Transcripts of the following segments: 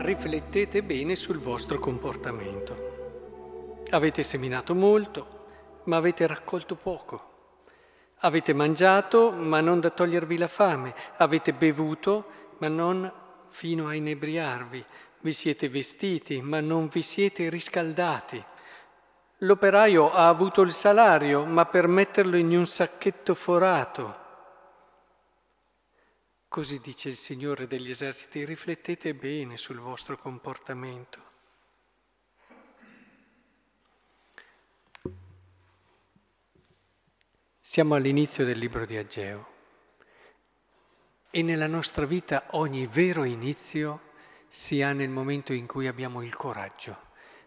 riflettete bene sul vostro comportamento. Avete seminato molto, ma avete raccolto poco. Avete mangiato, ma non da togliervi la fame. Avete bevuto, ma non fino a inebriarvi. Vi siete vestiti, ma non vi siete riscaldati. L'operaio ha avuto il salario, ma per metterlo in un sacchetto forato. Così dice il Signore degli eserciti, riflettete bene sul vostro comportamento. Siamo all'inizio del libro di Ageo e nella nostra vita ogni vero inizio si ha nel momento in cui abbiamo il coraggio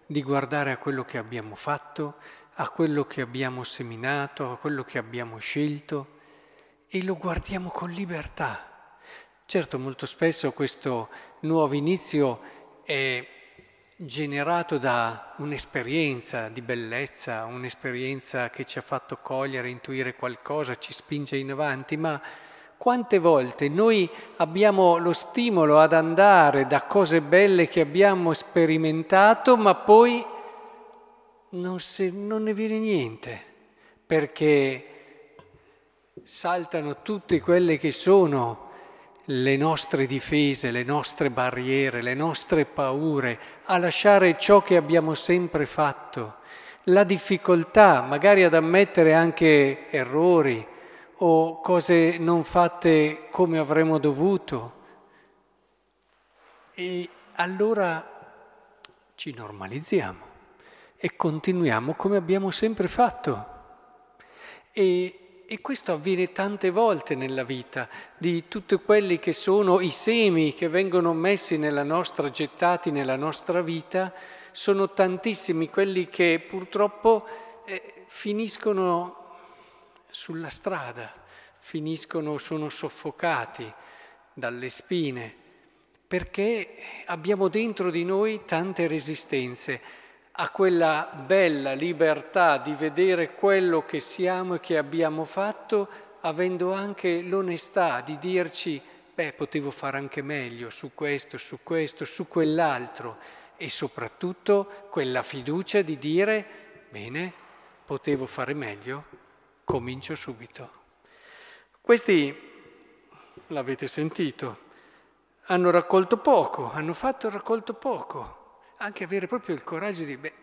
di guardare a quello che abbiamo fatto, a quello che abbiamo seminato, a quello che abbiamo scelto e lo guardiamo con libertà. Certo, molto spesso questo nuovo inizio è generato da un'esperienza di bellezza, un'esperienza che ci ha fatto cogliere, intuire qualcosa, ci spinge in avanti, ma quante volte noi abbiamo lo stimolo ad andare da cose belle che abbiamo sperimentato, ma poi non, se, non ne viene niente, perché saltano tutte quelle che sono le nostre difese, le nostre barriere, le nostre paure, a lasciare ciò che abbiamo sempre fatto, la difficoltà magari ad ammettere anche errori o cose non fatte come avremmo dovuto. E allora ci normalizziamo e continuiamo come abbiamo sempre fatto. E e questo avviene tante volte nella vita, di tutti quelli che sono i semi che vengono messi nella nostra, gettati nella nostra vita, sono tantissimi quelli che purtroppo eh, finiscono sulla strada, finiscono, sono soffocati dalle spine, perché abbiamo dentro di noi tante resistenze a quella bella libertà di vedere quello che siamo e che abbiamo fatto, avendo anche l'onestà di dirci, beh, potevo fare anche meglio su questo, su questo, su quell'altro, e soprattutto quella fiducia di dire, bene, potevo fare meglio, comincio subito. Questi, l'avete sentito, hanno raccolto poco, hanno fatto il raccolto poco anche avere proprio il coraggio di, beh,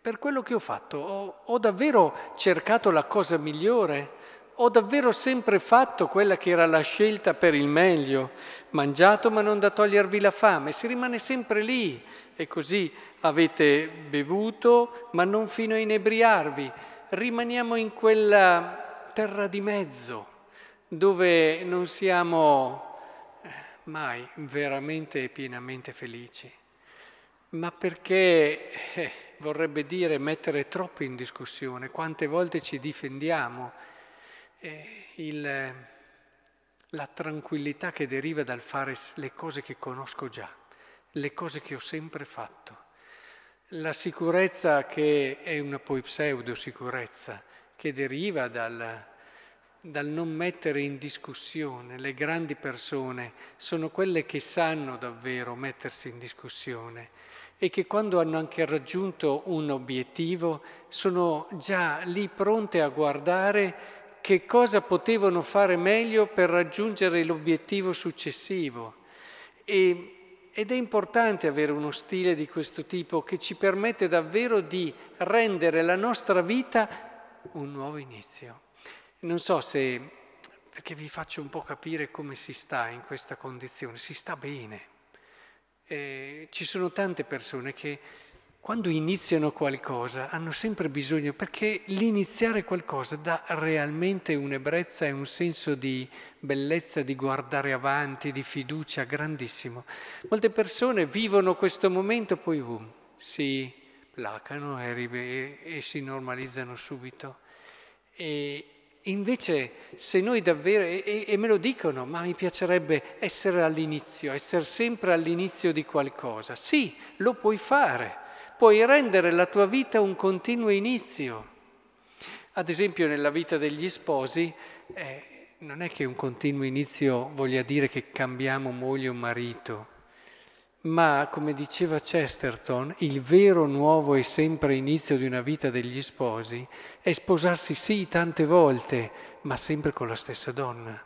per quello che ho fatto, ho, ho davvero cercato la cosa migliore, ho davvero sempre fatto quella che era la scelta per il meglio, mangiato ma non da togliervi la fame, si rimane sempre lì. E così avete bevuto ma non fino a inebriarvi, rimaniamo in quella terra di mezzo dove non siamo eh, mai veramente e pienamente felici ma perché eh, vorrebbe dire mettere troppo in discussione, quante volte ci difendiamo, eh, il, la tranquillità che deriva dal fare le cose che conosco già, le cose che ho sempre fatto, la sicurezza che è una poi pseudo sicurezza, che deriva dal, dal non mettere in discussione. Le grandi persone sono quelle che sanno davvero mettersi in discussione e che quando hanno anche raggiunto un obiettivo sono già lì pronte a guardare che cosa potevano fare meglio per raggiungere l'obiettivo successivo. E, ed è importante avere uno stile di questo tipo che ci permette davvero di rendere la nostra vita un nuovo inizio. Non so se, perché vi faccio un po' capire come si sta in questa condizione, si sta bene. Eh, ci sono tante persone che quando iniziano qualcosa hanno sempre bisogno, perché l'iniziare qualcosa dà realmente un'ebbrezza e un senso di bellezza, di guardare avanti, di fiducia grandissimo. Molte persone vivono questo momento, poi um, si placano e, e, e si normalizzano subito. Invece se noi davvero, e, e, me lo dicono, ma mi piacerebbe essere all'inizio, essere sempre all'inizio di qualcosa. Sì, lo puoi fare, puoi rendere la tua vita un continuo inizio. Ad esempio nella vita degli sposi eh, non è che un continuo inizio voglia dire che cambiamo moglie o marito, ma come diceva Chesterton, il vero nuovo e sempre inizio di una vita degli sposi è sposarsi sì tante volte, ma sempre con la stessa donna.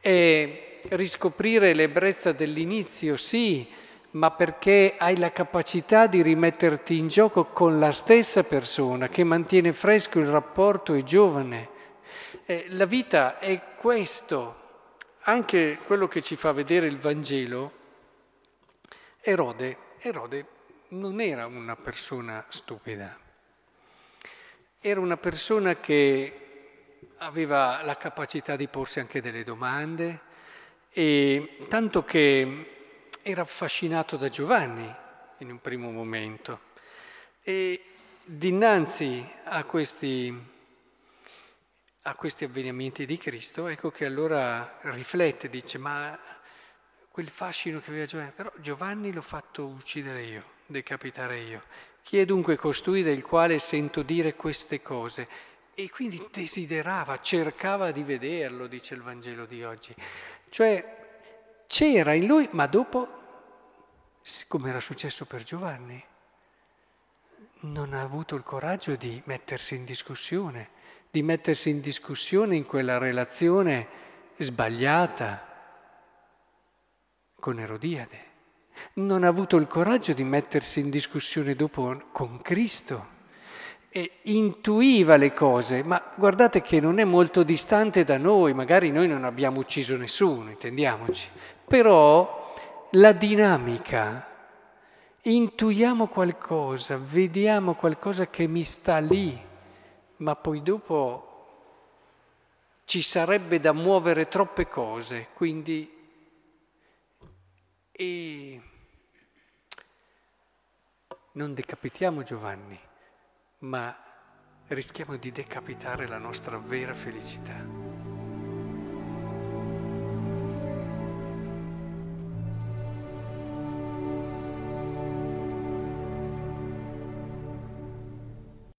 È riscoprire l'ebbrezza dell'inizio, sì, ma perché hai la capacità di rimetterti in gioco con la stessa persona che mantiene fresco il rapporto e giovane. Eh, la vita è questo, anche quello che ci fa vedere il Vangelo Erode, Erode non era una persona stupida, era una persona che aveva la capacità di porsi anche delle domande, e tanto che era affascinato da Giovanni in un primo momento. E dinanzi a questi, a questi avvenimenti di Cristo, ecco che allora riflette, dice, ma quel fascino che aveva Giovanni, però Giovanni l'ho fatto uccidere io, decapitare io. Chi è dunque costui del quale sento dire queste cose? E quindi desiderava, cercava di vederlo, dice il Vangelo di oggi. Cioè c'era in lui, ma dopo, come era successo per Giovanni, non ha avuto il coraggio di mettersi in discussione, di mettersi in discussione in quella relazione sbagliata con Erodiade. Non ha avuto il coraggio di mettersi in discussione dopo con Cristo e intuiva le cose, ma guardate che non è molto distante da noi, magari noi non abbiamo ucciso nessuno, intendiamoci, però la dinamica, intuiamo qualcosa, vediamo qualcosa che mi sta lì, ma poi dopo ci sarebbe da muovere troppe cose, quindi e non decapitiamo Giovanni, ma rischiamo di decapitare la nostra vera felicità.